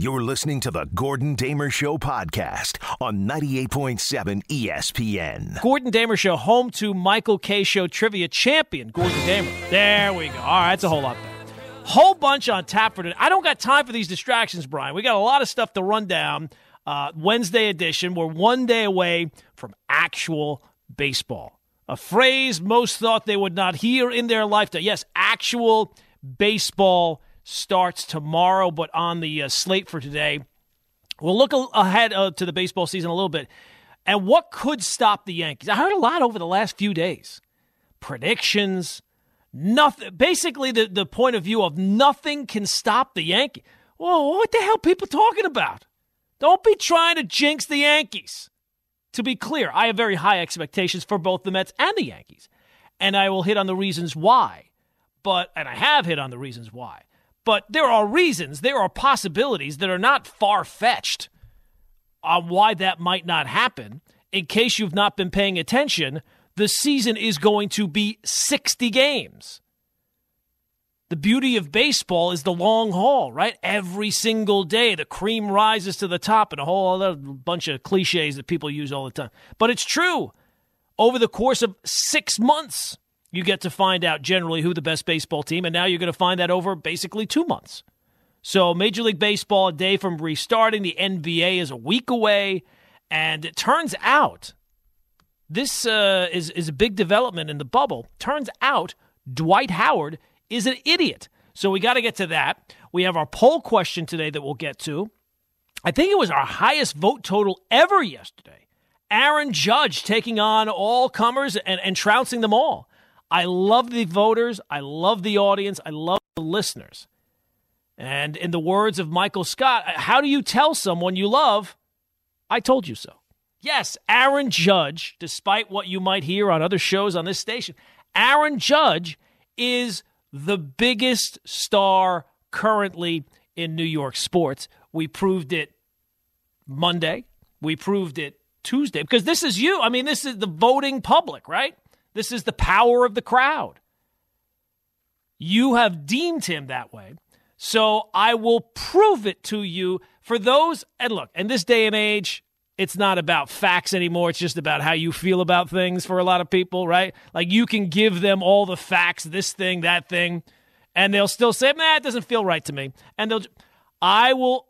You're listening to the Gordon Damer Show podcast on 98.7 ESPN. Gordon Damer Show, home to Michael Kay Show trivia champion, Gordon Damer. There we go. All right, that's a whole lot better. Whole bunch on tap for today. I don't got time for these distractions, Brian. We got a lot of stuff to run down. Uh, Wednesday edition. We're one day away from actual baseball. A phrase most thought they would not hear in their lifetime. Yes, actual baseball starts tomorrow, but on the uh, slate for today, we'll look ahead uh, to the baseball season a little bit. And what could stop the Yankees? I heard a lot over the last few days. Predictions, nothing. Basically, the, the point of view of nothing can stop the Yankees. Whoa, what the hell people talking about? Don't be trying to jinx the Yankees. To be clear, I have very high expectations for both the Mets and the Yankees. And I will hit on the reasons why. But, and I have hit on the reasons why. But there are reasons, there are possibilities that are not far fetched on why that might not happen. In case you've not been paying attention, the season is going to be 60 games. The beauty of baseball is the long haul, right? Every single day, the cream rises to the top, and a whole other bunch of cliches that people use all the time. But it's true. Over the course of six months, you get to find out generally who the best baseball team, and now you're going to find that over basically two months. So, Major League Baseball, a day from restarting, the NBA is a week away, and it turns out this uh, is, is a big development in the bubble. Turns out Dwight Howard is an idiot. So, we got to get to that. We have our poll question today that we'll get to. I think it was our highest vote total ever yesterday. Aaron Judge taking on all comers and, and trouncing them all. I love the voters. I love the audience. I love the listeners. And in the words of Michael Scott, how do you tell someone you love, I told you so? Yes, Aaron Judge, despite what you might hear on other shows on this station, Aaron Judge is the biggest star currently in New York sports. We proved it Monday. We proved it Tuesday because this is you. I mean, this is the voting public, right? This is the power of the crowd. You have deemed him that way. So I will prove it to you for those. And look, in this day and age, it's not about facts anymore. It's just about how you feel about things for a lot of people, right? Like you can give them all the facts, this thing, that thing, and they'll still say, nah, it doesn't feel right to me. And they'll, I will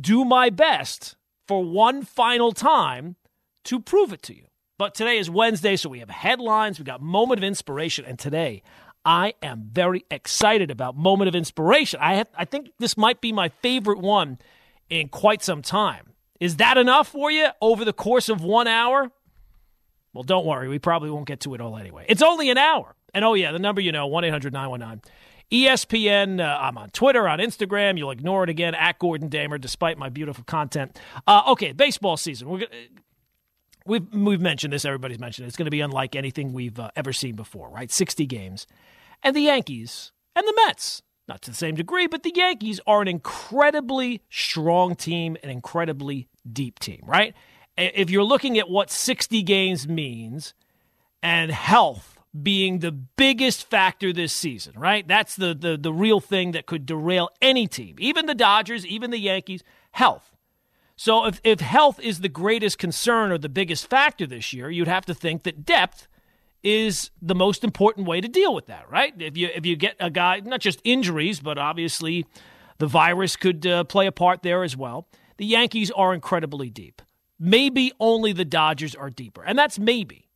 do my best for one final time to prove it to you. But today is Wednesday, so we have headlines, we got moment of inspiration, and today I am very excited about moment of inspiration. I have, I think this might be my favorite one in quite some time. Is that enough for you over the course of one hour? Well, don't worry, we probably won't get to it all anyway. It's only an hour. And oh, yeah, the number you know, 1 800 919. ESPN, uh, I'm on Twitter, on Instagram. You'll ignore it again, at Gordon Damer, despite my beautiful content. Uh, okay, baseball season. We're we've we've mentioned this. Everybody's mentioned it. It's going to be unlike anything we've uh, ever seen before, right? 60 games, and the Yankees and the Mets, not to the same degree, but the Yankees are an incredibly strong team, an incredibly deep team, right? If you're looking at what 60 games means, and health being the biggest factor this season, right? That's the the the real thing that could derail any team, even the Dodgers, even the Yankees. Health. So if, if health is the greatest concern or the biggest factor this year, you'd have to think that depth is the most important way to deal with that, right? If you if you get a guy, not just injuries, but obviously the virus could uh, play a part there as well. The Yankees are incredibly deep. Maybe only the Dodgers are deeper, and that's maybe.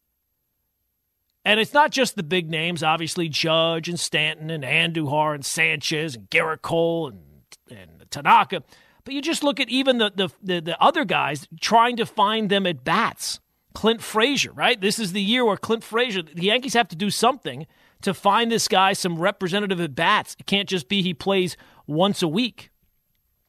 And it's not just the big names, obviously Judge and Stanton and Andujar and Sanchez and Gerrit Cole and and Tanaka. You just look at even the, the, the, the, other guys trying to find them at bats. Clint Frazier, right? This is the year where Clint Frazier, the Yankees have to do something to find this guy some representative at bats. It can't just be he plays once a week.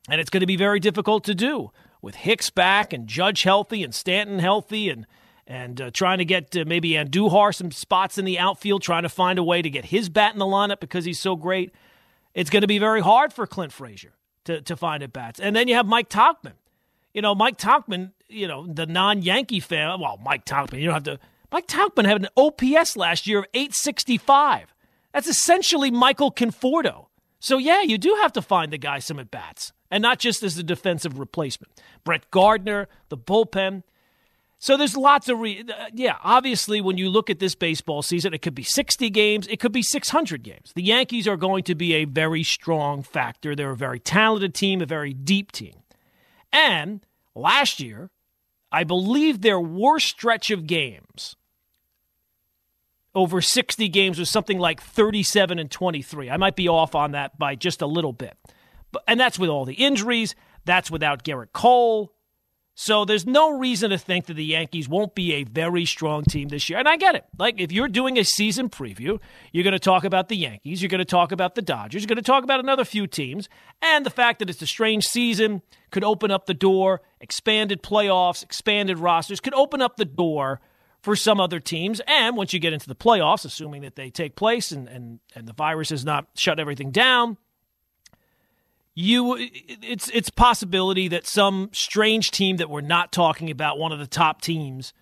And it's going to be very difficult to do with Hicks back and Judge healthy and Stanton healthy and and uh, trying to get uh, maybe Andujar some spots in the outfield, trying to find a way to get his bat in the lineup because he's so great. It's going to be very hard for Clint Frazier to, to find at bats. And then you have Mike Tauchman. You know, Mike Tauchman, you know, the non Yankee fan. Well, Mike Tauchman, you don't have to. Mike Tauchman had an OPS last year of 865. That's essentially Michael Conforto. So, yeah, you do have to find the guy some at bats, and not just as a defensive replacement. Brett Gardner, the bullpen. So there's lots of re- uh, yeah. Obviously, when you look at this baseball season, it could be 60 games, it could be 600 games. The Yankees are going to be a very strong factor. They're a very talented team, a very deep team. And last year, I believe their worst stretch of games over 60 games was something like 37 and 23. I might be off on that by just a little bit. But and that's with all the injuries, that's without Gerrit Cole. So there's no reason to think that the Yankees won't be a very strong team this year. And I get it. Like if you're doing a season preview, you're going to talk about the Yankees, you're going to talk about the Dodgers, you're going to talk about another few teams, and the fact that it's a strange season could open up the door, expanded playoffs, expanded rosters could open up the door for some other teams. And once you get into the playoffs, assuming that they take place and, and, and the virus has not shut everything down, you it's it's possibility that some strange team that we're not talking about, one of the top teams,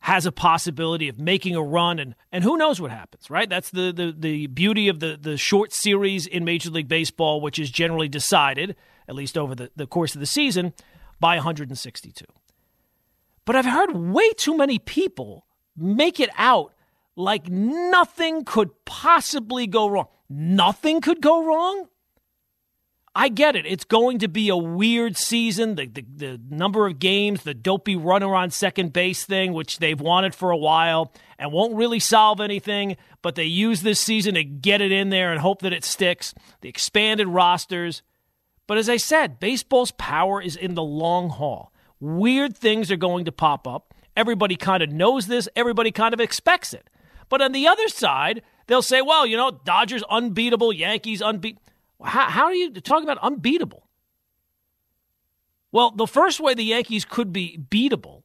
has a possibility of making a run and and who knows what happens, right? That's the the, the beauty of the, the short series in Major League Baseball, which is generally decided, at least over the, the course of the season, by 162. But I've heard way too many people make it out like nothing could possibly go wrong. Nothing could go wrong? I get it. It's going to be a weird season. The, the, the, number of games, the dopey runner on second base thing, which they've wanted for a while and won't really solve anything, but they use this season to get it in there and hope that it sticks. The expanded rosters. But as I said, baseball's power is in the long haul. Weird things are going to pop up. Everybody kind of knows this, everybody kind of expects it. But on the other side, they'll say, well, you know, Dodgers unbeatable, Yankees unbeatable. How, how are you talking about unbeatable? Well, the first way the Yankees could be beatable,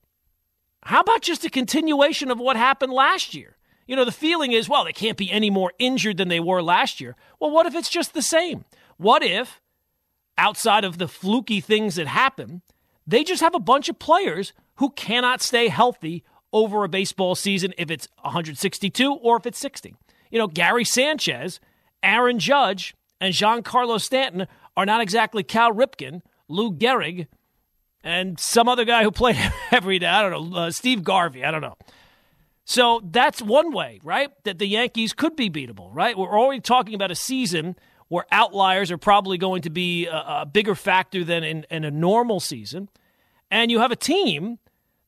how about just a continuation of what happened last year? You know, the feeling is, well, they can't be any more injured than they were last year. Well, what if it's just the same? What if, outside of the fluky things that happen, they just have a bunch of players who cannot stay healthy over a baseball season if it's 162 or if it's 60? You know, Gary Sanchez, Aaron Judge, and Giancarlo Stanton are not exactly Cal Ripken, Lou Gehrig, and some other guy who played every day. I don't know, uh, Steve Garvey. I don't know. So that's one way, right? That the Yankees could be beatable, right? We're already talking about a season where outliers are probably going to be a, a bigger factor than in, in, a normal season. And you have a team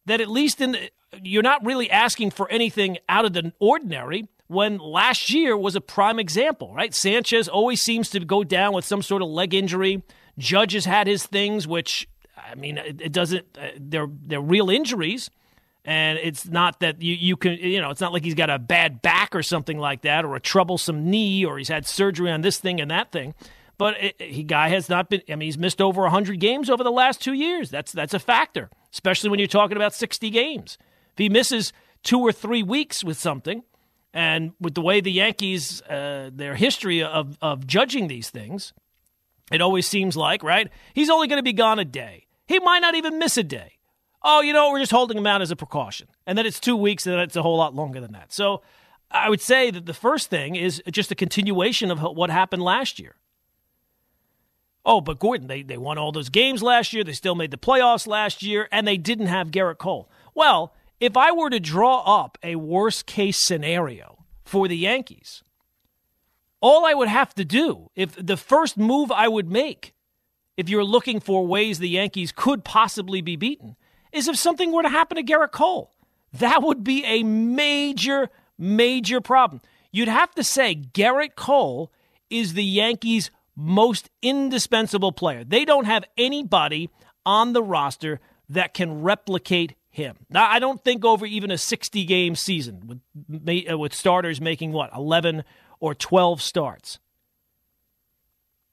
that, at least in the, you're not really asking for anything out of the ordinary when last year was a prime example, right? Sanchez always seems to go down with some sort of leg injury. Judge has had his things, which I mean, it, doesn't. Uh, they're they're real injuries, and it's not that you you can you know it's not like he's got a bad back or something like that, or a troublesome knee, or he's had surgery on this thing and that thing. But it, he guy has not been. I mean, he's missed over hundred games over the last two years. That's that's a factor, especially when you're talking about sixty games. If he misses two or three weeks with something, and with the way the Yankees, uh, their history of, of judging these things, it always seems like, right? He's only going to be gone a day. He might not even miss a day. Oh, you know, we're just holding him out as a precaution. And then it's two weeks, and then it's a whole lot longer than that. So I would say that the first thing is just a continuation of what happened last year. Oh, but Gordon, they, they won all those games last year. They still made the playoffs last year, and they didn't have Gerrit Cole. Well, if I were to draw up a worst case scenario for the Yankees, all I would have to do, if the first move I would make, if you're looking for ways the Yankees could possibly be beaten, is if something were to happen to Gerrit Cole. That would be a major, major problem. You'd have to say Gerrit Cole is the Yankees' most indispensable player. They don't have anybody on the roster that can replicate him. Now, I don't think over even a 60 game season with uh, with starters making what 11 or 12 starts.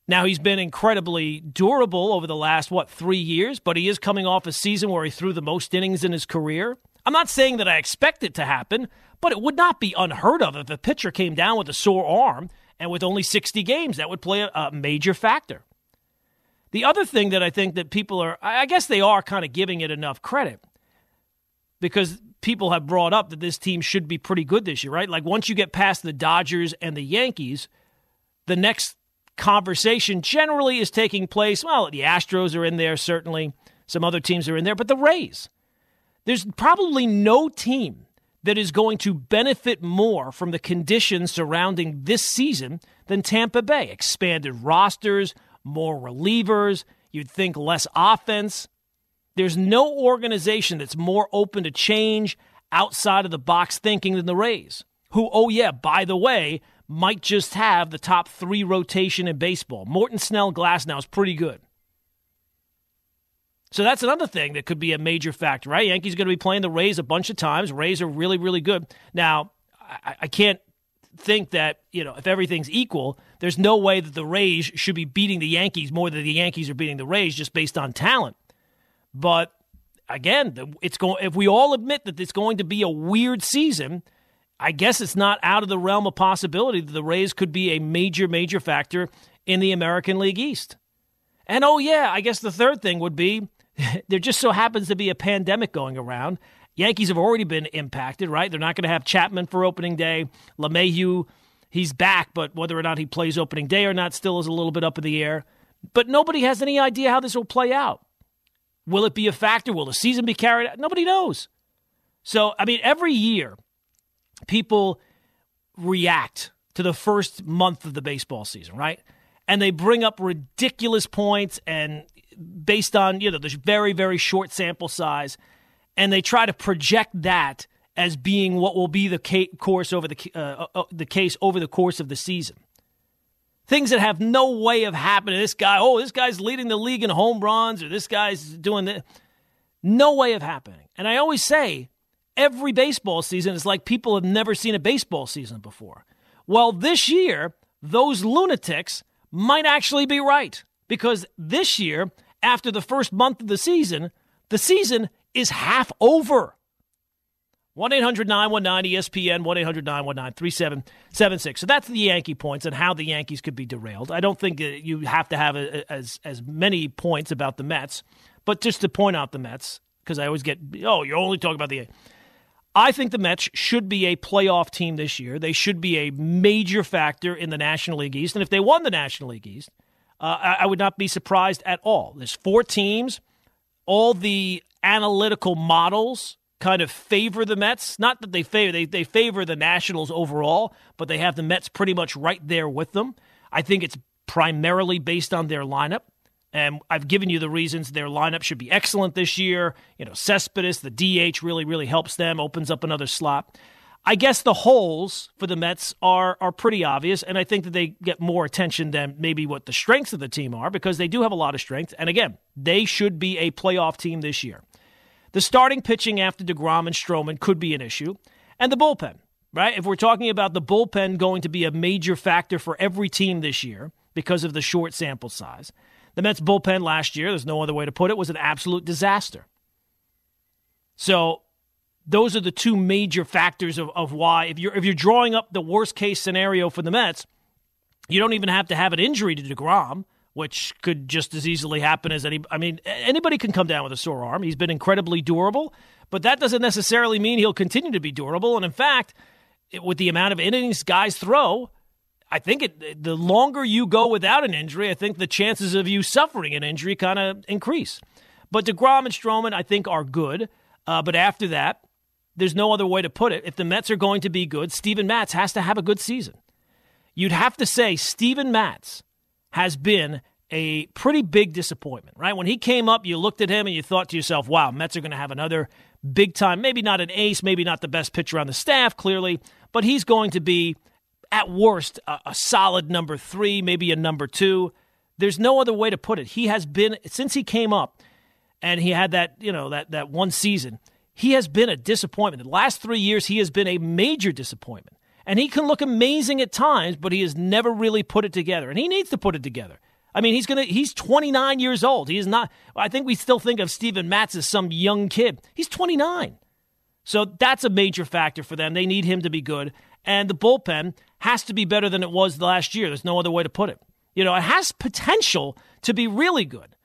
Now he's been incredibly durable over the last what 3 years, but he is coming off a season where he threw the most innings in his career. I'm not saying that I expect it to happen, but it would not be unheard of if a pitcher came down with a sore arm and with only 60 games that would play a major factor. The other thing that I think that people are I guess they are kind of giving it enough credit because people have brought up that this team should be pretty good this year, right? Like once you get past the Dodgers and the Yankees, the next conversation generally is taking place. Well, the Astros are in there, certainly. Some other teams are in there, but the Rays. There's probably no team that is going to benefit more from the conditions surrounding this season than Tampa Bay. Expanded rosters, more relievers, you'd think less offense. There's no organization that's more open to change outside of the box thinking than the Rays, who, oh, yeah, by the way, might just have the top three rotation in baseball. Morton Snell Glasnow is pretty good. So that's another thing that could be a major factor, right? Yankees going to be playing the Rays a bunch of times. Rays are really, really good. Now, I, I can't think that, you know, if everything's equal, there's no way that the Rays should be beating the Yankees more than the Yankees are beating the Rays just based on talent. But again, it's going if we all admit that it's going to be a weird season, I guess it's not out of the realm of possibility that the Rays could be a major major factor in the American League East. And oh yeah, I guess the third thing would be there just so happens to be a pandemic going around. Yankees have already been impacted, right? They're not going to have Chapman for opening day. LeMahieu, he's back, but whether or not he plays opening day or not still is a little bit up in the air. But nobody has any idea how this will play out. Will it be a factor? Will the season be carried out? Nobody knows. So, I mean, every year, people react to the first month of the baseball season, right? And they bring up ridiculous points and based on you know the very very short sample size, and they try to project that as being what will be the course over the uh, uh, uh, the case over the course of the season. Things that have no way of happening. This guy, oh, this guy's leading the league in home runs, or this guy's doing this. No way of happening. And I always say, every baseball season is like people have never seen a baseball season before. Well, this year, those lunatics might actually be right because this year after the first month of the season, the season is half over. 1 800 919 ESPN, 1 800 919 3776. So that's the Yankee points and how the Yankees could be derailed. I don't think you have to have a, as, as many points about the Mets, but just to point out the Mets, because I always get, oh, you're only talking about the. I think the Mets should be a playoff team this year. They should be a major factor in the National League East. And if they won the National League East, uh, I, I would not be surprised at all. There's four teams. All the analytical models kind of favor the Mets. Not that they favor they, they favor the Nationals overall, but they have the Mets pretty much right there with them. I think it's primarily based on their lineup. And I've given you the reasons their lineup should be excellent this year. You know, Cespedes, the DH, really, really helps them, opens up another slot. I guess the holes for the Mets are are pretty obvious, and I think that they get more attention than maybe what the strengths of the team are because they do have a lot of strength. And again, they should be a playoff team this year. The starting pitching after DeGrom and Stroman could be an issue, and the bullpen, right? If we're talking about the bullpen going to be a major factor for every team this year because of the short sample size, the Mets bullpen last year, there's no other way to put it, was an absolute disaster. So those are the two major factors of, of why if you're if you're drawing up the worst case scenario for the Mets, you don't even have to have an injury to DeGrom, which could just as easily happen as any I mean anybody can come down with a sore arm. He's been incredibly durable, but that doesn't necessarily mean he'll continue to be durable and in fact, it, with the amount of innings guys throw, I think it, the longer you go without an injury, I think the chances of you suffering an injury kind of increase. But DeGrom and Stroman, I think, are good. Uh, but after that, there's no other way to put it. If the Mets are going to be good, Steven Matz has to have a good season. You'd have to say Steven Matz has been a pretty big disappointment, right? When he came up, you looked at him and you thought to yourself, wow, Mets are going to have another big time, maybe not an ace, maybe not the best pitcher on the staff, clearly, but he's going to be, at worst, a, a solid number three, maybe a number two. There's no other way to put it. He has been, since he came up and he had that, you know, that, that one season – he has been a disappointment. The last three years, he has been a major disappointment. And he can look amazing at times, but he has never really put it together. And he needs to put it together. I mean, he's gonna he's 29 years old. He is not I think we still think of Steven Matz as some young kid. He's 29. So that's a major factor for them. They need him to be good. And the bullpen has to be better than it was last year. There's no other way to put it. You know, it has potential to be really good.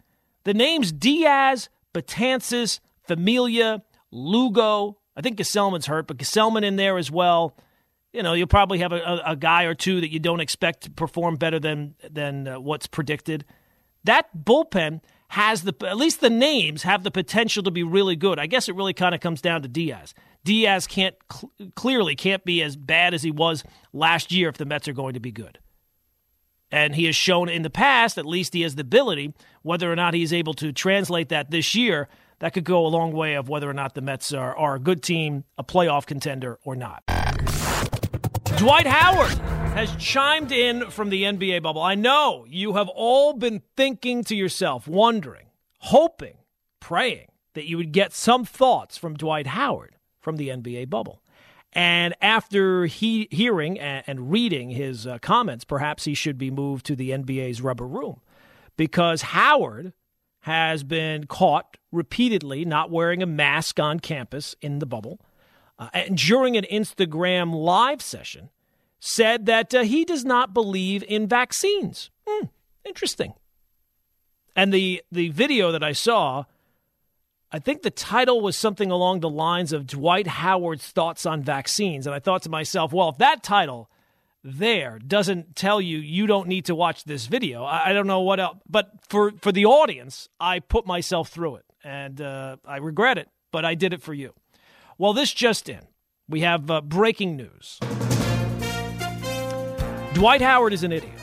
The names Diaz, Betances, Familia, Lugo. I think Gsellman's hurt, but Gsellman in there as well. You know, you'll probably have a, a, guy or two that you don't expect to perform better than than uh, what's predicted. That bullpen has the at least the names have the potential to be really good. I guess it really kind of comes down to Diaz. Diaz can't cl- clearly can't be as bad as he was last year if the Mets are going to be good. And he has shown in the past, at least he has the ability, whether or not he's able to translate that this year, that could go a long way of whether or not the Mets are, are a good team, a playoff contender, or not. Dwight Howard has chimed in from the NBA bubble. I know you have all been thinking to yourself, wondering, hoping, praying that you would get some thoughts from Dwight Howard from the NBA bubble. And after he hearing and, reading his uh, comments, perhaps he should be moved to the NBA's rubber room because Howard has been caught repeatedly not wearing a mask on campus in the bubble. Uh, during an Instagram live session, said that uh, he does not believe in vaccines. Hmm, interesting. And the the video that I saw I think the title was something along the lines of Dwight Howard's thoughts on vaccines. And I thought to myself, well, if that title there doesn't tell you you don't need to watch this video, I, I don't know what else. But for, for the audience, I put myself through it. And uh, I regret it, but I did it for you. Well, this just in. We have uh, breaking news Dwight Howard is an idiot.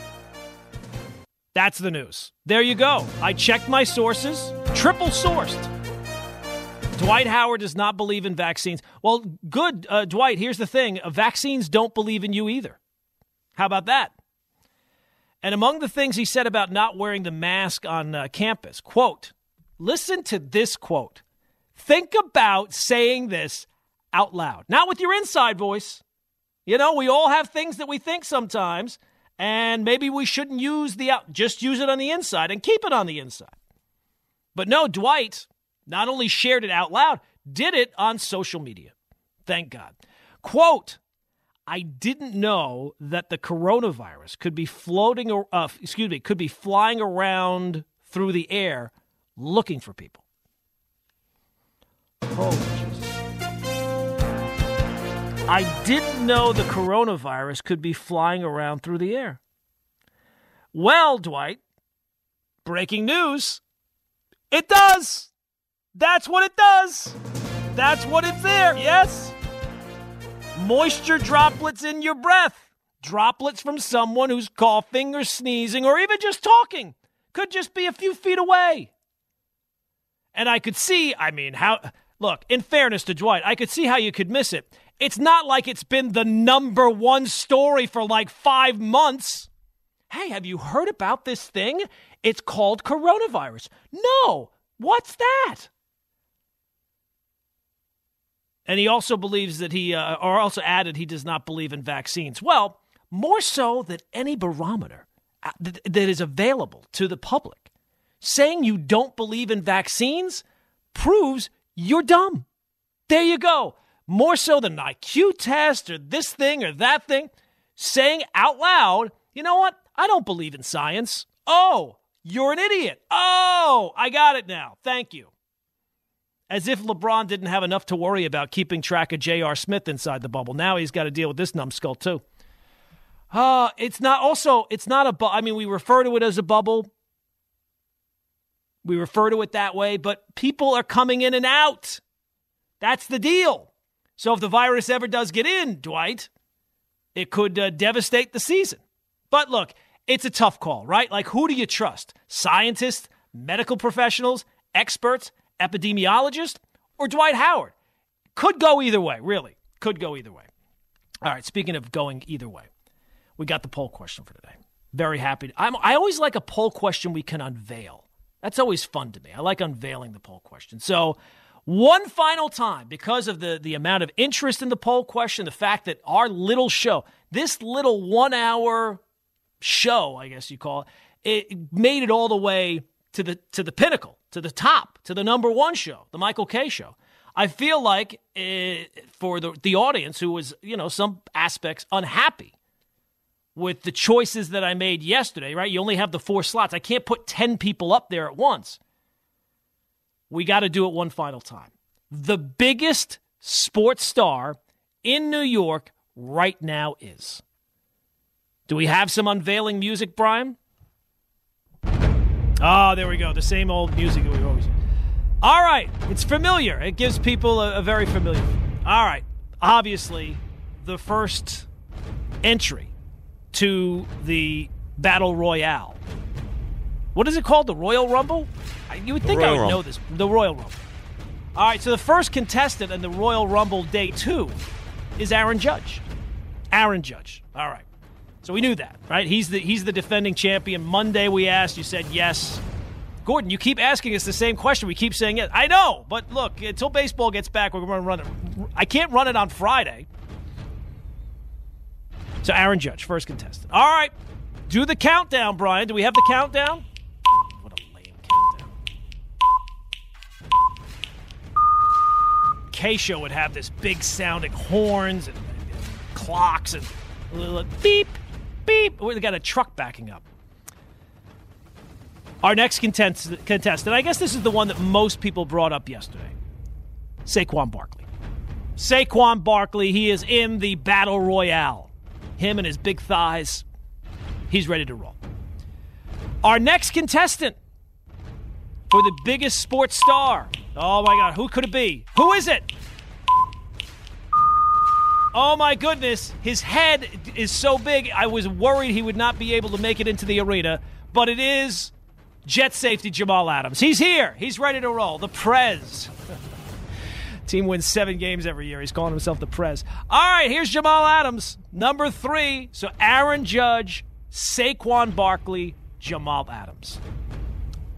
That's the news. There you go. I checked my sources, triple sourced. Dwight Howard does not believe in vaccines. Well, good, uh, Dwight. Here's the thing uh, vaccines don't believe in you either. How about that? And among the things he said about not wearing the mask on uh, campus, quote, listen to this quote. Think about saying this out loud, not with your inside voice. You know, we all have things that we think sometimes, and maybe we shouldn't use the out, just use it on the inside and keep it on the inside. But no, Dwight, not only shared it out loud, did it on social media. Thank God. Quote, I didn't know that the coronavirus could be floating, uh, excuse me, could be flying around through the air looking for people. Oh, Jesus. I didn't know the coronavirus could be flying around through the air. Well, Dwight, breaking news. It does. That's what it does. That's what it's there, yes? Moisture droplets in your breath. Droplets from someone who's coughing or sneezing or even just talking. Could just be a few feet away. And I could see, I mean, how. Look, in fairness to Dwight, I could see how you could miss it. It's not like it's been the number one story for like five months. Hey, have you heard about this thing? It's called coronavirus. No, what's that? And he also believes that he, uh, or also added, he does not believe in vaccines. Well, more so than any barometer uh, that, that is available to the public. Saying you don't believe in vaccines proves you're dumb. There you go. More so than an IQ test or this thing or that thing. Saying out loud, you know what? I don't believe in science. Oh, you're an idiot. Oh, I got it now. Thank you as if LeBron didn't have enough to worry about keeping track of J.R. Smith inside the bubble. Now he's got to deal with this numbskull too. Uh, it's not also it's not a bu- I mean we refer to it as a bubble. We refer to it that way, but people are coming in and out. That's the deal. So if the virus ever does get in, Dwight, it could uh, devastate the season. But look, it's a tough call, right? Like who do you trust? Scientists, medical professionals, experts? epidemiologists, or Dwight Howard. Could go either way, really. Could go either way. All right, speaking of going either way, we got the poll question for today. Very happy. I always like a poll question we can unveil. That's always fun to me. I like unveiling the poll question. So, one final time, because of the, the amount of interest in the poll question, the fact that our little show, this little one hour show, I guess you call it, it made it all the way to the to the pinnacle, to the top, to the number one show, the Michael Kay show. I feel like uh, for the the audience who was, you know, some aspects unhappy with the choices that I made yesterday, right? You only have the four slots. I can't put 10 people up there at once. We got to do it one final time. The biggest sports star in New York right now is. Do we have some unveiling music, Brian? Oh, there we go. The same old music that we always. All right, it's familiar. It gives people a, a very familiar. All right, obviously, the first entry to the battle royale. What is it called? The Royal Rumble? You would think I would Rumble. know this. The Royal Rumble. All right, so the first contestant in the Royal Rumble Day 2 is Aaron Judge. Aaron Judge. All right. So we knew that, right? He's the he's the defending champion. Monday we asked, you said yes. Gordon, you keep asking us the same question. We keep saying yes. I know, but look, until baseball gets back, we're going to run it. I can't run it on Friday. So Aaron Judge, first contestant. All right, do the countdown, Brian. Do we have the countdown? What a lame countdown. Kay Show would have this big sounding horns and, and clocks and little beep, beep. Oh, we got a truck backing up. Our next contest- contestant, I guess this is the one that most people brought up yesterday Saquon Barkley. Saquon Barkley, he is in the battle royale. Him and his big thighs, he's ready to roll. Our next contestant for the biggest sports star. Oh my God, who could it be? Who is it? Oh my goodness, his head is so big. I was worried he would not be able to make it into the arena, but it is Jet safety Jamal Adams. He's here. He's ready to roll. The Prez. Team wins seven games every year. He's calling himself the Prez. All right, here's Jamal Adams, number three. So Aaron Judge, Saquon Barkley, Jamal Adams.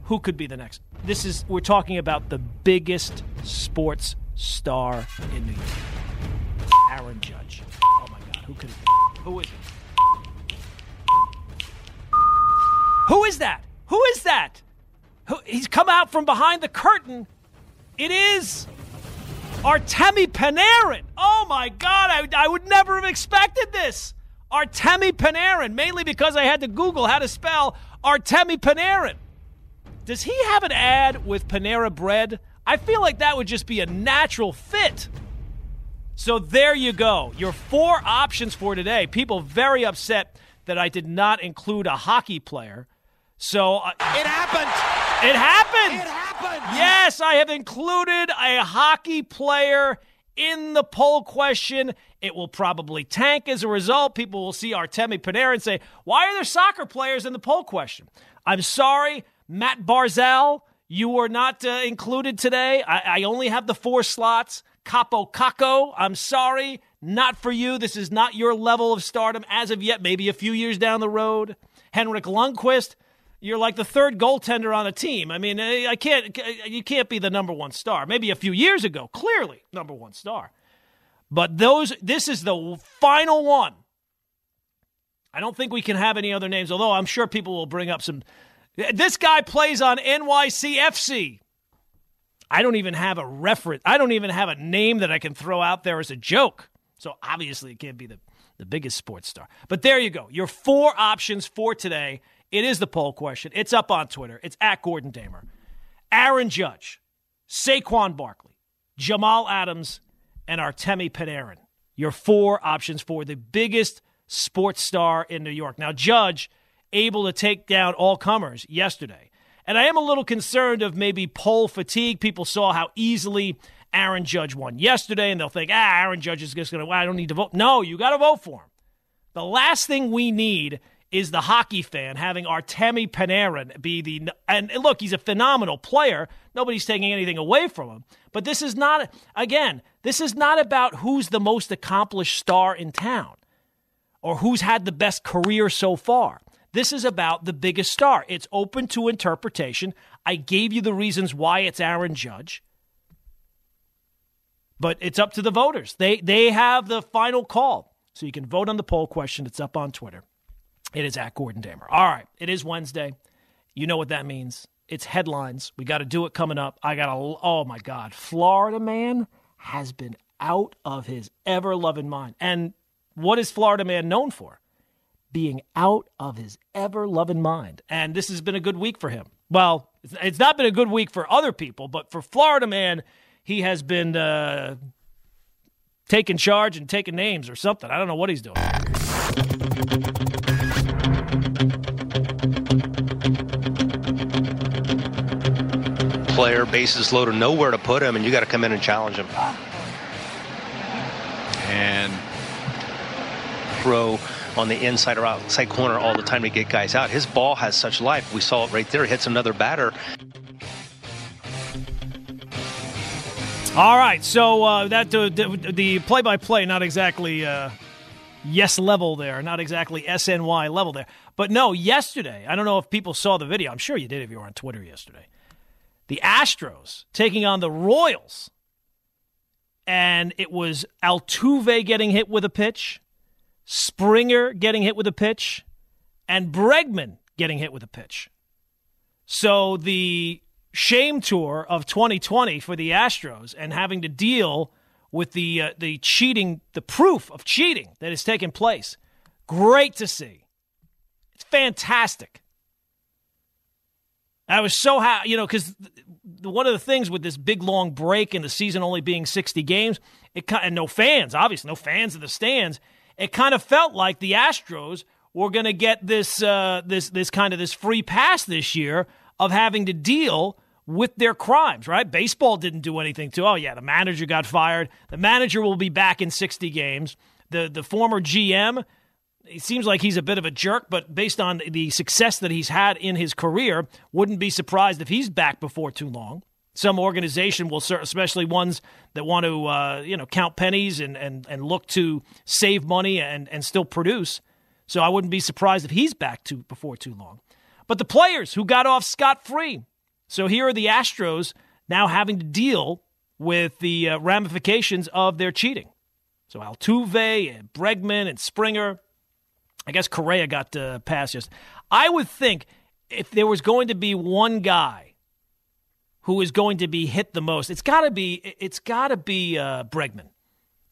Who could be the next? This is we're talking about the biggest sports star in New York. Aaron Judge. Oh my God, who could it be? Who is it? Who is that? Who is that? Who, he's come out from behind the curtain. It is Artemi Panarin. Oh my God, I, I would never have expected this. Artemi Panarin, mainly because I had to Google how to spell Artemi Panarin. Does he have an ad with Panera Bread? I feel like that would just be a natural fit. So there you go. Your four options for today. People very upset that I did not include a hockey player. So uh, it happened. It happened. It happened. Yes, I have included a hockey player in the poll question. It will probably tank as a result. People will see Artemi Panarin and say, "Why are there soccer players in the poll question?" I'm sorry, Matt Barzal, you were not uh, included today. I, I only have the four slots. Kaapo Kakko, I'm sorry, not for you. This is not your level of stardom as of yet, maybe a few years down the road. Henrik Lundqvist, you're like the third goaltender on a team. I mean, eh, I can't eh, you can't be the number 1 star. Maybe a few years ago, clearly number 1 star. But those this is the final one. I don't think we can have any other names, although I'm sure people will bring up some this guy plays on NYCFC. I don't even have a reference. I don't even have a name that I can throw out there as a joke. So obviously, it can't be the, the biggest sports star. But there you go. Your four options for today. It is the poll question. It's up on Twitter. It's at Gordon Damer. Aaron Judge, Saquon Barkley, Jamal Adams, and Artemi Panarin. Your four options for the biggest sports star in New York. Now, Judge able to take down all comers yesterday. And I am a little concerned of maybe poll fatigue. People saw how easily Aaron Judge won yesterday, and they'll think, ah, Aaron Judge is just going to, well, I don't need to vote. No, you got to vote for him. The last thing we need is the hockey fan having Artemi Panarin be the. And look, he's a phenomenal player. Nobody's taking anything away from him. But this is not, again, this is not about who's the most accomplished star in town or who's had the best career so far. This is about the biggest star. It's open to interpretation. I gave you the reasons why it's Aaron Judge. But it's up to the voters. They they have the final call. So you can vote on the poll question. It's up on Twitter. It is at Gordon Damer. All right. It is Wednesday. You know what that means. It's headlines. We got to do it coming up. I got a oh my God. Florida man has been out of his ever loving mind. And what is Florida man known for? being out of his ever loving mind. And this has been a good week for him. Well, it's not been a good week for other people, but for Florida man, he has been uh, taking charge and taking names or something. I don't know what he's doing. Player, bases loaded, nowhere to put him, and you got to come in and challenge him. And throw on the inside or outside corner all the time to get guys out. His ball has such life. We saw it right there. He hits another batter. All right, so uh, that uh, the play-by-play not exactly uh, YES level there, not exactly SNY level there, but no. Yesterday, I don't know if people saw the video. I'm sure you did if you were on Twitter yesterday. The Astros taking on the Royals, and it was Altuve getting hit with a pitch, Springer getting hit with a pitch, and Bregman getting hit with a pitch. So the shame tour of 2020 for the Astros and having to deal with the uh, the cheating, the proof of cheating that has taken place. Great to see. It's fantastic. I was so happy, you know, because one of the things with this big long break and the season only being 60 games, it and no fans, obviously, no fans in the stands. It kind of felt like the Astros were going to get this uh, this this kind of this free pass this year of having to deal with their crimes, right? Baseball didn't do anything to, oh, yeah, the manager got fired. The manager will be back in 60 games. The, the former GM, it seems like he's a bit of a jerk, but based on the success that he's had in his career, wouldn't be surprised if he's back before too long. Some organization will, especially ones that want to, uh, you know, count pennies and, and, and look to save money and, and still produce. So I wouldn't be surprised if he's back to before too long. But the players who got off scot free, so here are the Astros now having to deal with the uh, ramifications of their cheating. So Altuve and Bregman and Springer. I guess Correa got uh, passed just. I would think if there was going to be one guy who is going to be hit the most, it's got to be it's got to be uh, Bregman.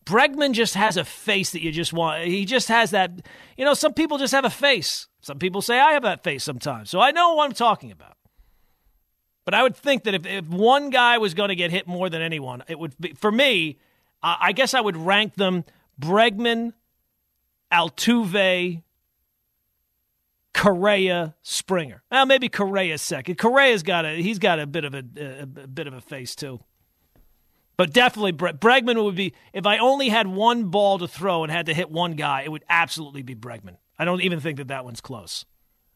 Bregman just has a face that you just want. He just has that. You know, some people just have a face. Some people say I have that face sometimes. So I know what I'm talking about. But I would think that if, if one guy was going to get hit more than anyone, it would be for me. I guess I would rank them: Bregman, Altuve, Correa, Springer. Well, maybe Correa second. Correa's got a he's got a bit of a, a, a bit of a face too. But definitely, Bregman would be. If I only had one ball to throw and had to hit one guy, it would absolutely be Bregman. I don't even think that that one's close.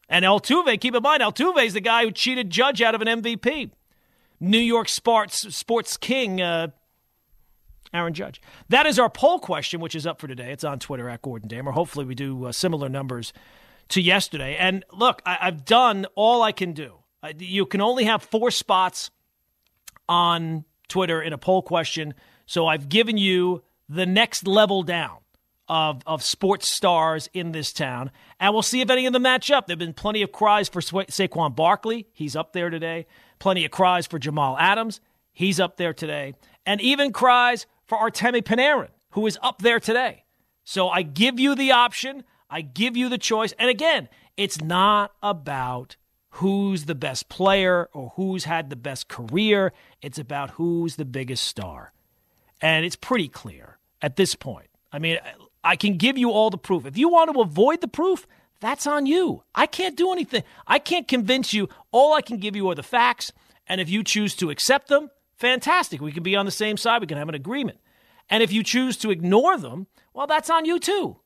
And Altuve, keep in mind, Altuve is the guy who cheated Judge out of an MVP. New York sports sports king, uh, Aaron Judge. That is our poll question, which is up for today. It's on Twitter at Gordon Damer. Hopefully, we do uh, similar numbers to yesterday. And look, I, have done all I can do. I, you can only have four spots on Twitter in a poll question, so I've given you the next level down of, of sports stars in this town. And we'll see if any of them match up. There have been plenty of cries for Sa- Saquon Barkley. He's up there today. Plenty of cries for Jamal Adams. He's up there today. And even cries for Artemi Panarin, who is up there today. So I give you the option. I give you the choice. And again, it's not about who's the best player or who's had the best career. It's about who's the biggest star. And it's pretty clear at this point. I mean, I can give you all the proof. If you want to avoid the proof, that's on you. I can't do anything. I can't convince you. All I can give you are the facts. And if you choose to accept them, fantastic. We can be on the same side. We can have an agreement. And if you choose to ignore them, well, that's on you too.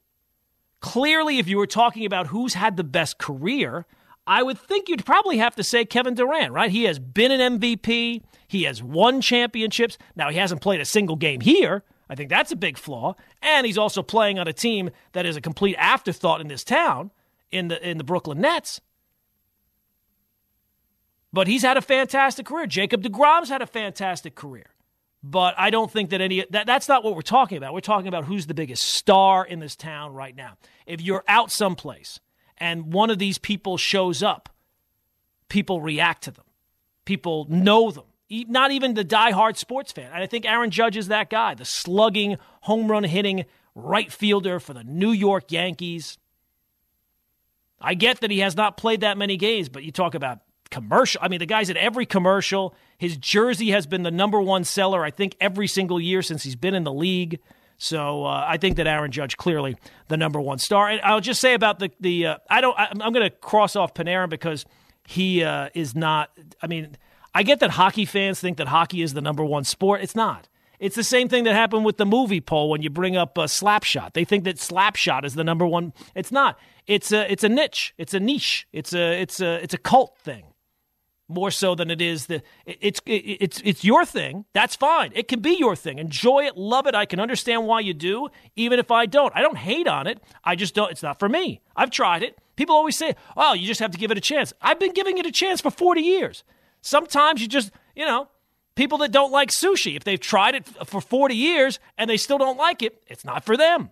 Clearly, if you were talking about who's had the best career, I would think you'd probably have to say Kevin Durant, right? He has been an MVP. He has won championships. Now, he hasn't played a single game here, I think that's a big flaw. And he's also playing on a team that is a complete afterthought in this town, in the in the Brooklyn Nets. But he's had a fantastic career. Jacob DeGrom's had a fantastic career. But I don't think that any that, that's not what we're talking about. We're talking about who's the biggest star in this town right now. If you're out someplace and one of these people shows up, people react to them. People know them not even the die-hard sports fan. And I think Aaron Judge is that guy, the slugging, home run hitting right fielder for the New York Yankees. I get that he has not played that many games, but you talk about commercial. I mean, the guy's at every commercial. His jersey has been the number one seller, I think, every single year since he's been in the league. So uh, I think that Aaron Judge clearly the number one star. And I'll just say about the the uh, I don't I, am going to cross off Panarin because he uh, is not. I mean, I get that hockey fans think that hockey is the number one sport. It's not. It's the same thing that happened with the movie poll when you bring up a Slapshot. They think that Slapshot is the number one. It's not. It's a it's a niche. It's a niche. It's a it's a it's a cult thing more so than it is the it's it's it's your thing. That's fine. It can be your thing. Enjoy it, love it. I can understand why you do, even if I don't. I don't hate on it. I just don't. It's not for me. I've tried it. People always say, "Oh, you just have to give it a chance." I've been giving it a chance for forty years. Sometimes you just, you know, people that don't like sushi, if they've tried it for forty years and they still don't like it, it's not for them.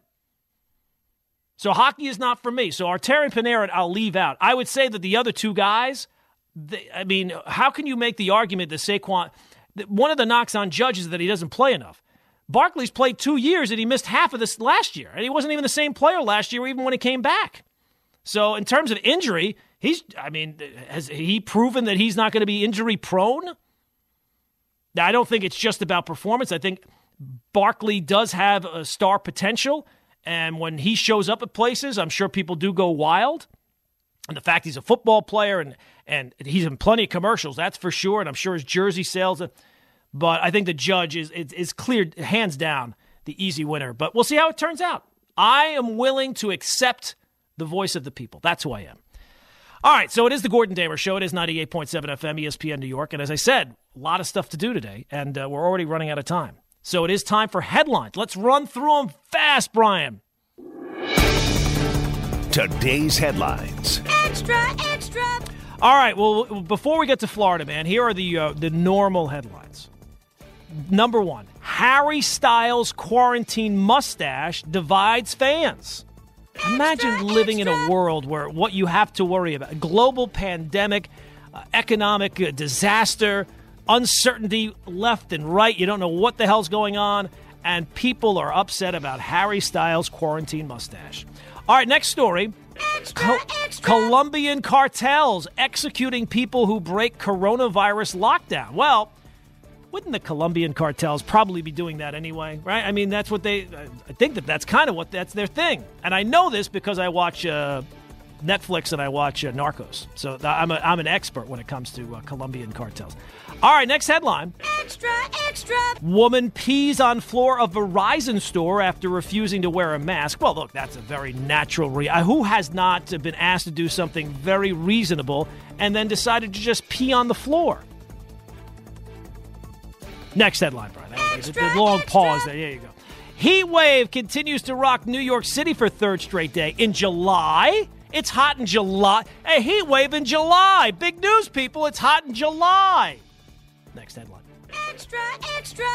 So hockey is not for me. So Artemi Panarin, I'll leave out. I would say that the other two guys I mean, how can you make the argument that Saquon? That one of the knocks on Judge is that he doesn't play enough. Barkley's played two years and he missed half of this last year, and he wasn't even the same player last year, even when he came back. So, in terms of injury, he's. I mean, has he proven that he's not going to be injury prone? I don't think it's just about performance. I think Barkley does have a star potential, and when he shows up at places, I'm sure people do go wild. And the fact he's a football player and and he's in plenty of commercials, that's for sure. And I'm sure his jersey sales. But I think the judge is is, is cleared hands down the easy winner. But we'll see how it turns out. I am willing to accept the voice of the people. That's who I am. All right, so it is the Gordon Damer Show. It is 98.7 FM, ESPN New York. And as I said, a lot of stuff to do today, and uh, we're already running out of time. So it is time for headlines. Let's run through them fast, Brian. Today's headlines. Extra, extra. All right. Well, before we get to Florida, man, here are the uh, the normal headlines. Number one: Harry Styles' quarantine mustache divides fans. Imagine Extra, living in a world where what you have to worry about: global pandemic, uh, economic uh, disaster, uncertainty left and right. You don't know what the hell's going on, and people are upset about Harry Styles' quarantine mustache. All right, next story. Extra, extra. Colombian cartels executing people who break coronavirus lockdown. Well, wouldn't the Colombian cartels probably be doing that anyway, right? I mean, that's what they. I think that that's kind of what that's their thing. And I know this because I watch uh, Netflix and I watch uh, Narcos, so I'm a, I'm an expert when it comes to uh, Colombian cartels. All right, next headline. Extra, extra. Woman pees on floor of Verizon store after refusing to wear a mask. Well, look, that's a very natural re- uh, Who has not been asked to do something very reasonable and then decided to just pee on the floor? Next headline, Brian. That was a- Extra, a long extra. pause there. There you go. Heat wave continues to rock New York City for third straight day. In July, it's hot in July. A heat wave in July. Big news, people. It's hot in July. Next headline. Extra, extra.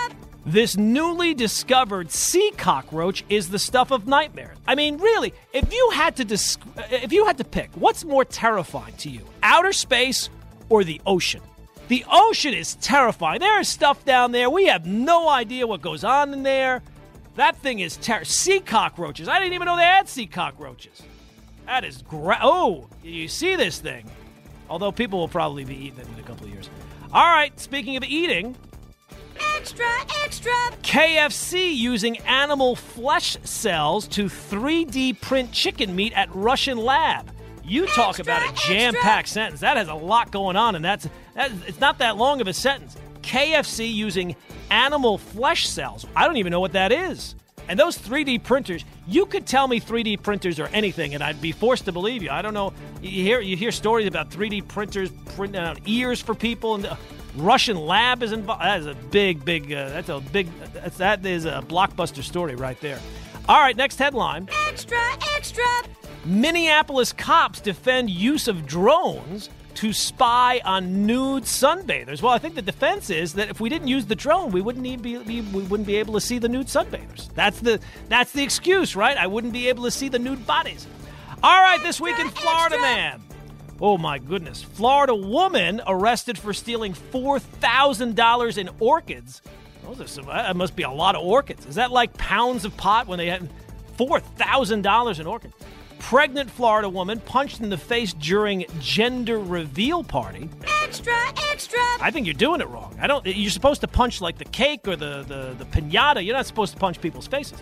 This newly discovered sea cockroach is the stuff of nightmares. I mean, really, if you had to dis- uh, if you had to pick, what's more terrifying to you, outer space or the ocean? The ocean is terrifying. There is stuff down there. We have no idea what goes on in there. That thing is ter- sea cockroaches. I didn't even know they had sea cockroaches. That is gra- oh, you see this thing? Although people will probably be eating it in a couple of years. All right, speaking of eating, Extra, extra. KFC using animal flesh cells to 3D print chicken meat at Russian lab. You talk Extra, about a jam-packed sentence. That has a lot going on, and that's that, it's not that long of a sentence. KFC using animal flesh cells. I don't even know what that is. And those 3D printers, you could tell me 3D printers or anything, and I'd be forced to believe you. I don't know. You hear you hear stories about 3D printers printing out ears for people, and the Russian lab is involved. That is a big, big. Uh, that's a big. That's, that is a blockbuster story right there. All right, next headline. Extra, extra. Minneapolis cops defend use of drones to spy on nude sunbathers. Well, I think the defense is that if we didn't use the drone, we wouldn't be, we wouldn't be able to see the nude sunbathers. That's the that's the excuse, right? I wouldn't be able to see the nude bodies. All right, this week in Florida, man. Oh my goodness! Florida woman arrested for stealing four thousand dollars in orchids. Those are some, that must be a lot of orchids. Is that like pounds of pot when they had four thousand dollars in orchids? Pregnant Florida woman punched in the face during gender reveal party. Extra, extra. I think you're doing it wrong. I don't. You're supposed to punch like the cake or the the, the pinata. You're not supposed to punch people's faces.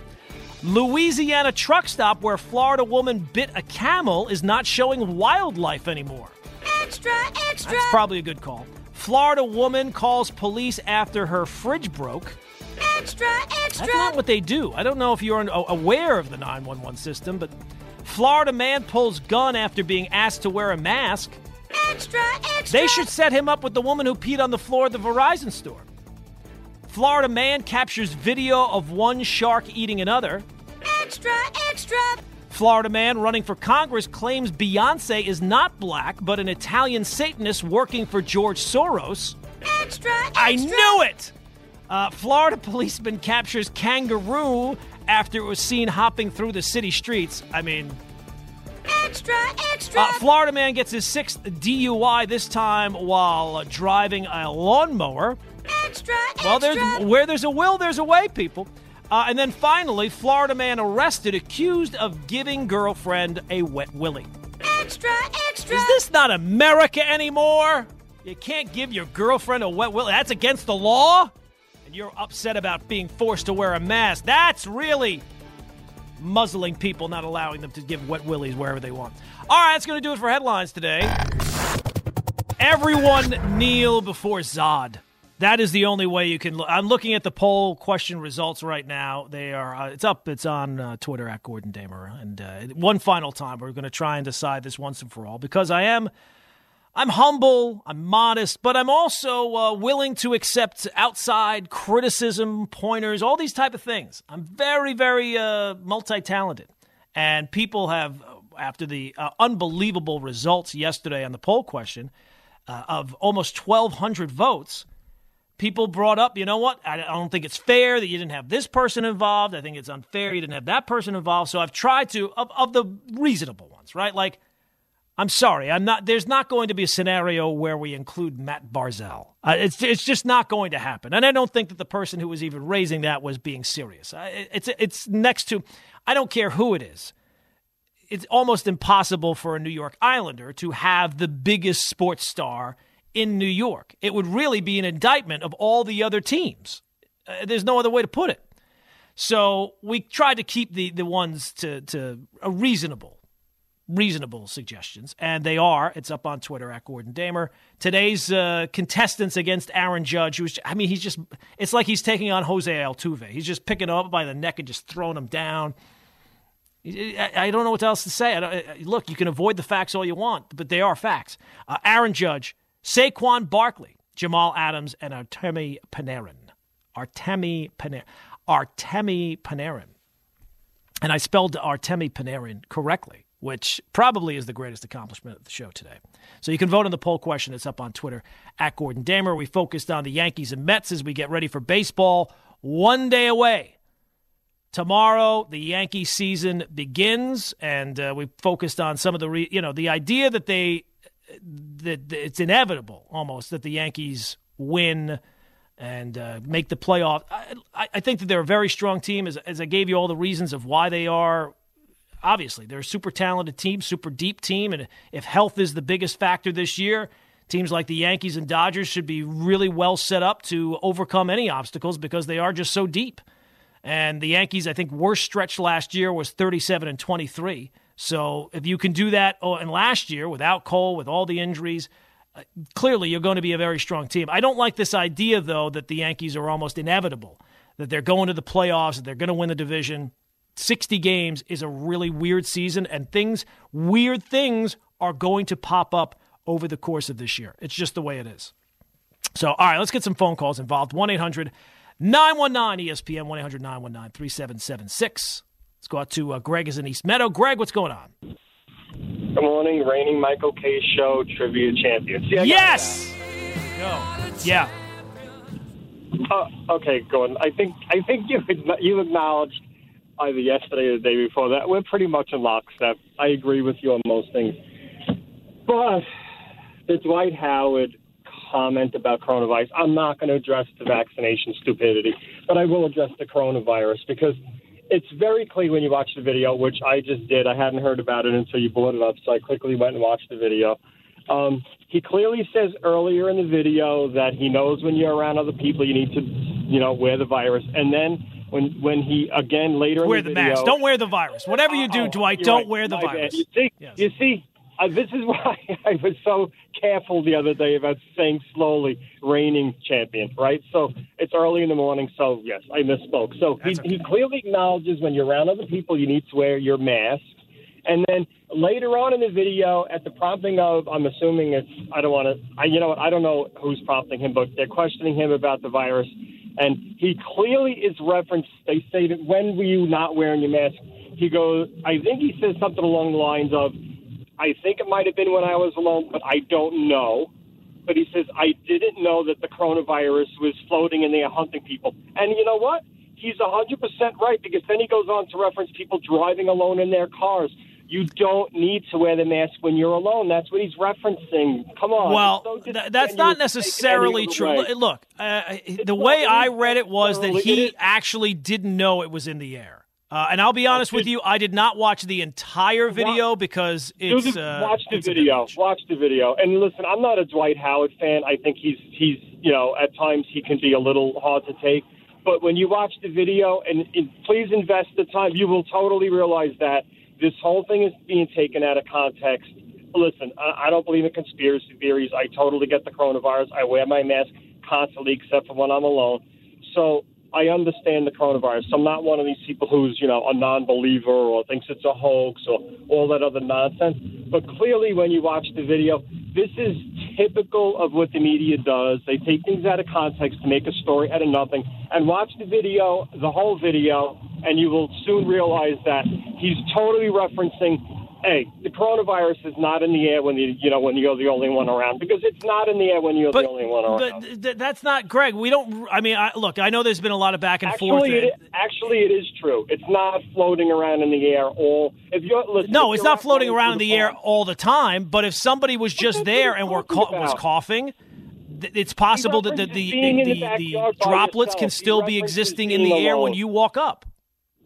Louisiana truck stop where Florida woman bit a camel is not showing wildlife anymore. Extra, extra. That's probably a good call. Florida woman calls police after her fridge broke. extra, extra. That's not what they do. I don't know if you're aware of the 911 system, but Florida man pulls gun after being asked to wear a mask. extra, extra. They should set him up with the woman who peed on the floor of the Verizon store. Florida man captures video of one shark eating another. Extra, extra. Florida man running for Congress claims Beyonce is not black, but an Italian Satanist working for George Soros. Extra, extra. I knew it! Uh, Florida policeman captures kangaroo after it was seen hopping through the city streets. I mean, Extra, extra. uh, Florida man gets his sixth DUI, this time while driving a lawnmower. extra, extra. Well, there's where there's a will, there's a way, people. Uh, and then finally, Florida man arrested accused of giving girlfriend a wet willy. extra, extra. Is this not America anymore? You can't give your girlfriend a wet willy. That's against the law? You're upset about being forced to wear a mask. That's really muzzling people, not allowing them to give wet willies wherever they want. All right, that's going to do it for headlines today. Everyone kneel before Zod. That is the only way you can. Look. I'm looking at the poll question results right now. They are. Uh, it's up. It's on uh, Twitter at Gordon Damer. And uh, one final time, we're going to try and decide this once and for all because I am. I'm humble. I'm modest, but I'm also uh, willing to accept outside criticism, pointers, all these type of things. I'm very, very uh, multi-talented, and people have, after the uh, unbelievable results yesterday on the poll question uh, of almost 1,200 votes people brought up, you know what? I, don't think it's fair that you didn't have this person involved. I think it's unfair you didn't have that person involved. So I've tried to of, of the reasonable ones, right? Like, I'm sorry, I'm not. There's not going to be a scenario where we include Matt Barzal. Uh, it's it's just not going to happen, and I don't think that the person who was even raising that was being serious. It- it's it's next to. I don't care who it is. It's almost impossible for a New York Islander to have the biggest sports star in New York. It would really be an indictment of all the other teams. Uh, there's no other way to put it. So we tried to keep the, the ones to, to a reasonable, reasonable suggestions, and they are. It's up on Twitter at Gordon Damer. Today's uh, contestants against Aaron Judge, who's I mean, he's just it's like he's taking on Jose Altuve. He's just picking him up by the neck and just throwing him down. I don't know what else to say. I look, you can avoid the facts all you want, but they are facts. Uh, Aaron Judge, Saquon Barkley, Jamal Adams, and Artemi Panarin. Artemi Panarin. Artemi Panarin. And I spelled Artemi Panarin correctly, which probably is the greatest accomplishment of the show today. So you can vote on the poll question. It's up on Twitter at Gordon Damer. We focused on the Yankees and Mets as we get ready for baseball. One day away tomorrow the Yankee season begins, and uh, we focused on some of the re- you know the idea that they that that it's inevitable almost that the Yankees win and uh, make the playoff. I- I think that they're a very strong team, as, as I gave you all the reasons of why they are. Obviously, they're a super talented team, super deep team, and if health is the biggest factor this year, teams like the Yankees and Dodgers should be really well set up to overcome any obstacles because they are just so deep. And the Yankees, I think, worst stretch last year was 37 and 23. So if you can do that, oh, and last year without Cole, with all the injuries, uh, clearly you're going to be a very strong team. I don't like this idea, though, that the Yankees are almost inevitable, that they're going to the playoffs, that they're going to win the division. 60 games is a really weird season, and things, weird things, are going to pop up over the course of this year. It's just the way it is. So, all right, let's get some phone calls involved. 1 800 919 ESPN, 1 800 919 3776. Let's go out to uh, Greg is in East Meadow. Greg, what's going on? Good morning, reigning Michael Kay Show trivia champion. See, Yes! Go. Yeah. Uh, okay, Gordon. I think I think you you acknowledged either yesterday or the day before that we're pretty much in lockstep. I agree with you on most things, but the Dwight Howard comment about coronavirus. I'm not going to address the vaccination stupidity, but I will address the coronavirus because it's very clear when you watch the video, which I just did. I hadn't heard about it until you brought it up, so I quickly went and watched the video. Um, he clearly says earlier in the video that he knows when you're around other people, you need to, you know, wear the virus. And then when when he again later Wear the the, video, mask. Don't wear the virus. Whatever you do, Oh, Dwight, don't right. wear the My bad. virus. You see, Yes. you see, uh, this is why I was so careful the other day about saying slowly reigning champion, right? So it's early in the morning, so yes, I misspoke. So he, okay. he clearly acknowledges when you're around other people, you need to wear your mask. And then later on in the video, at the prompting of, I'm assuming it's, I don't want to, I, you know what, I don't know who's prompting him, but they're questioning him about the virus. And he clearly is referenced, they say that when were you not wearing your mask? He goes, I think he says something along the lines of, I think it might have been when I was alone, but I don't know. But he says, I didn't know that the coronavirus was floating in there hunting people. And you know what? He's 100% right because then he goes on to reference people driving alone in their cars. You don't need to wear the mask when you're alone. That's what he's referencing. Come on. Well, so th- that's not disingenuous to take it necessarily true. way. Look, Look, uh, the way I read it was that he actually didn't know it was in the air. Uh, and I'll be honest with you, I did not watch the entire video because it's uh, watch the it's video. Watch the video. And listen, I'm not a Dwight Howard fan. I think he's he's you know at times he can be a little hard to take. But when you watch the video, and, and please invest the time, you will totally realize that this whole thing is being taken out of context. Listen, I, I don't believe in conspiracy theories. I totally get the coronavirus. I wear my mask constantly, except for when I'm alone. So I understand the coronavirus. I'm not one of these people who's, you know, a non-believer or thinks it's a hoax or all that other nonsense. But clearly, when you watch the video, this is typical of what the media does. They take things out of context to make a story out of nothing. And watch the video, the whole video, and you will soon realize that he's totally referencing hey, the coronavirus is not in the air when you you know when you're the only one around because it's not in the air when you're But the only one around. th- th- that's not Greg. We don't. I mean, I, look, I know there's been a lot of back and forth. Actually, it, actually, it is true. It's not floating around in the air all. If you're listen, no, if it's you're not floating around in through the air all the time. But if somebody was just there and were was coughing, th- it's possible that the the, the, the the, droplets can yourself. He still be existing in the air when you walk up.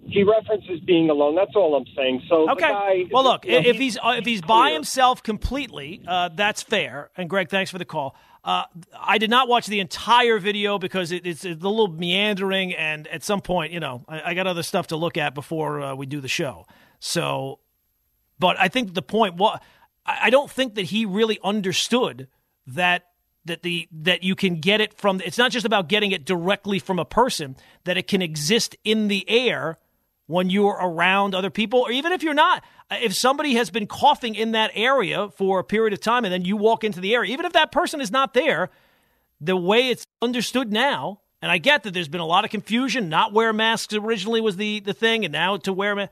He references being alone. That's all I'm saying. So Okay. well, look, you know, if he's if he's by clear. himself completely, uh, that's fair. And Greg, thanks for the call. Uh, I did not watch the entire video because it, it's, it's a little meandering, and at some point, you know, I, I got other stuff to look at before uh, we do the show. So, but I think the point I I don't think that he really understood that that the that you can get it from it's not just about getting it directly from a person that it can exist in the air when you're around other people or even if you're not uh, if somebody has been coughing in that area for a period of time and then you walk into the area even if that person is not there the way it's understood now and I get that there's been a lot of confusion not wear masks originally was the the thing and now to wear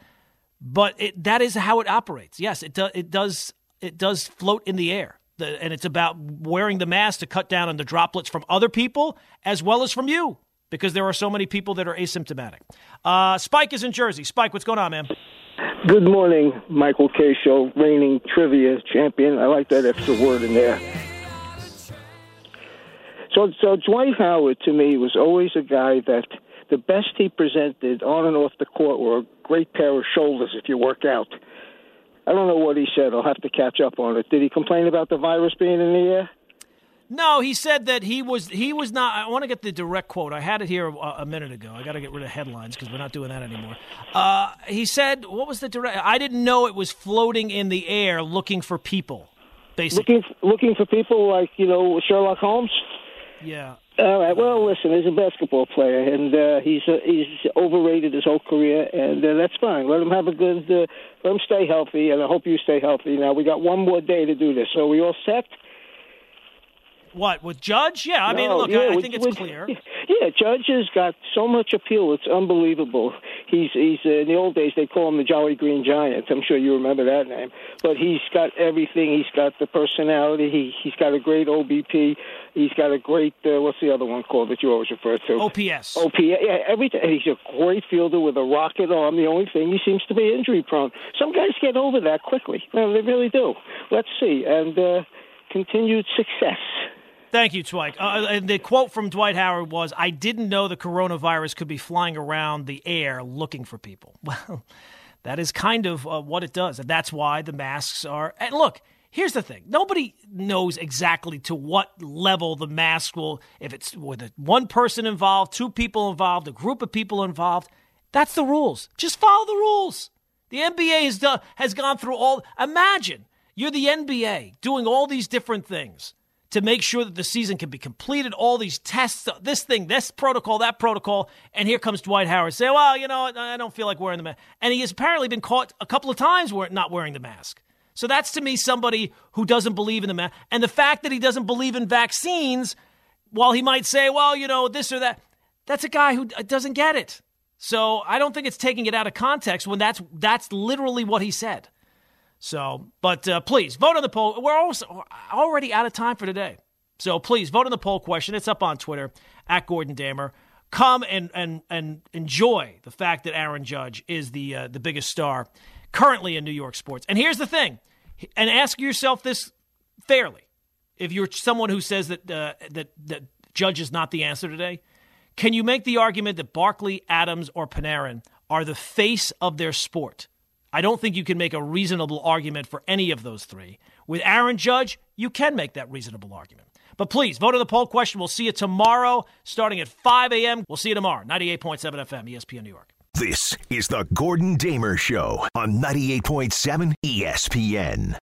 but it, that is how it operates. Yes, it does. It does. It does float in the air, the, and it's about wearing the mask to cut down on the droplets from other people as well as from you, because there are so many people that are asymptomatic. Uh, Spike is in Jersey. Spike, what's going on, man? Good morning, Michael Kay Show, reigning trivia champion. I like that extra word in there. So, so Dwight Howard to me was always a guy that the best he presented on and off the court were a great pair of shoulders if you work out. I don't know what he said. I'll have to catch up on it. Did he complain about the virus being in the air? No, he said that he was he was not. I want to get the direct quote. I had it here a, a minute ago. I got to get rid of headlines because we're not doing that anymore. Uh, he said, "What was the direct?" I didn't know it was floating in the air, looking for people. Basically, Looking looking for people like you know Sherlock Holmes. yeah. All right. Well, listen, he's a basketball player, and uh, he's uh, he's overrated his whole career, and uh, that's fine. Let him have a good. Uh, let him stay healthy, and I hope you stay healthy. Now we got one more day to do this, so we all set. What with Judge? Yeah, I mean, look, yeah, I, I with- think it's with- clear. Yeah, Judge has got so much appeal; it's unbelievable. He's he's uh, in the old days they call him the Jolly Green Giant. I'm sure you remember that name. But he's got everything. He's got the personality. He he's got a great OBP. He's got a great uh, what's the other one called that you always refer to? OPS. OP, yeah, everything. He's a great fielder with a rocket arm. The only thing he seems to be injury prone. Some guys get over that quickly. Well, they really do. Let's see, and uh, continued success. Thank you, Dwight. Uh, and the quote from Dwight Howard was, "I didn't know the coronavirus could be flying around the air looking for people." Well, that is kind of uh, what it does, and that's why the masks are. And look, Here's the thing nobody knows exactly to what level the mask will, if it's with one person involved, two people involved, a group of people involved. That's the rules. Just follow the rules. The NBA has, done, has gone through all. Imagine you're the NBA doing all these different things to make sure that the season can be completed, all these tests, this thing, this protocol, that protocol. And here comes Dwight Howard say, well, you know, I don't feel like wearing the mask. And he has apparently been caught a couple of times not wearing the mask. So that's to me somebody who doesn't believe in the mask. And the fact that he doesn't believe in vaccines, while he might say, well, you know, this or that, that's a guy who doesn't get it. So I don't think it's taking it out of context when that's that's literally what he said. So, but uh, please vote on the poll. We're also already out of time for today. So please vote on the poll question. It's up on Twitter at Gordon Damer. Come and and and enjoy the fact that Aaron Judge is the uh, the biggest star currently in New York sports. And here's the thing, and ask yourself this fairly: if you're someone who says that uh, that that Judge is not the answer today, can you make the argument that Barkley, Adams, or Panarin are the face of their sport? I don't think you can make a reasonable argument for any of those three. With Aaron Judge, you can make that reasonable argument. But please, vote on the poll question. We'll see you tomorrow starting at 5 a.m. We'll see you tomorrow, 98.7 FM, ESPN New York. This is the Gordon Damer Show on 98.7 ESPN.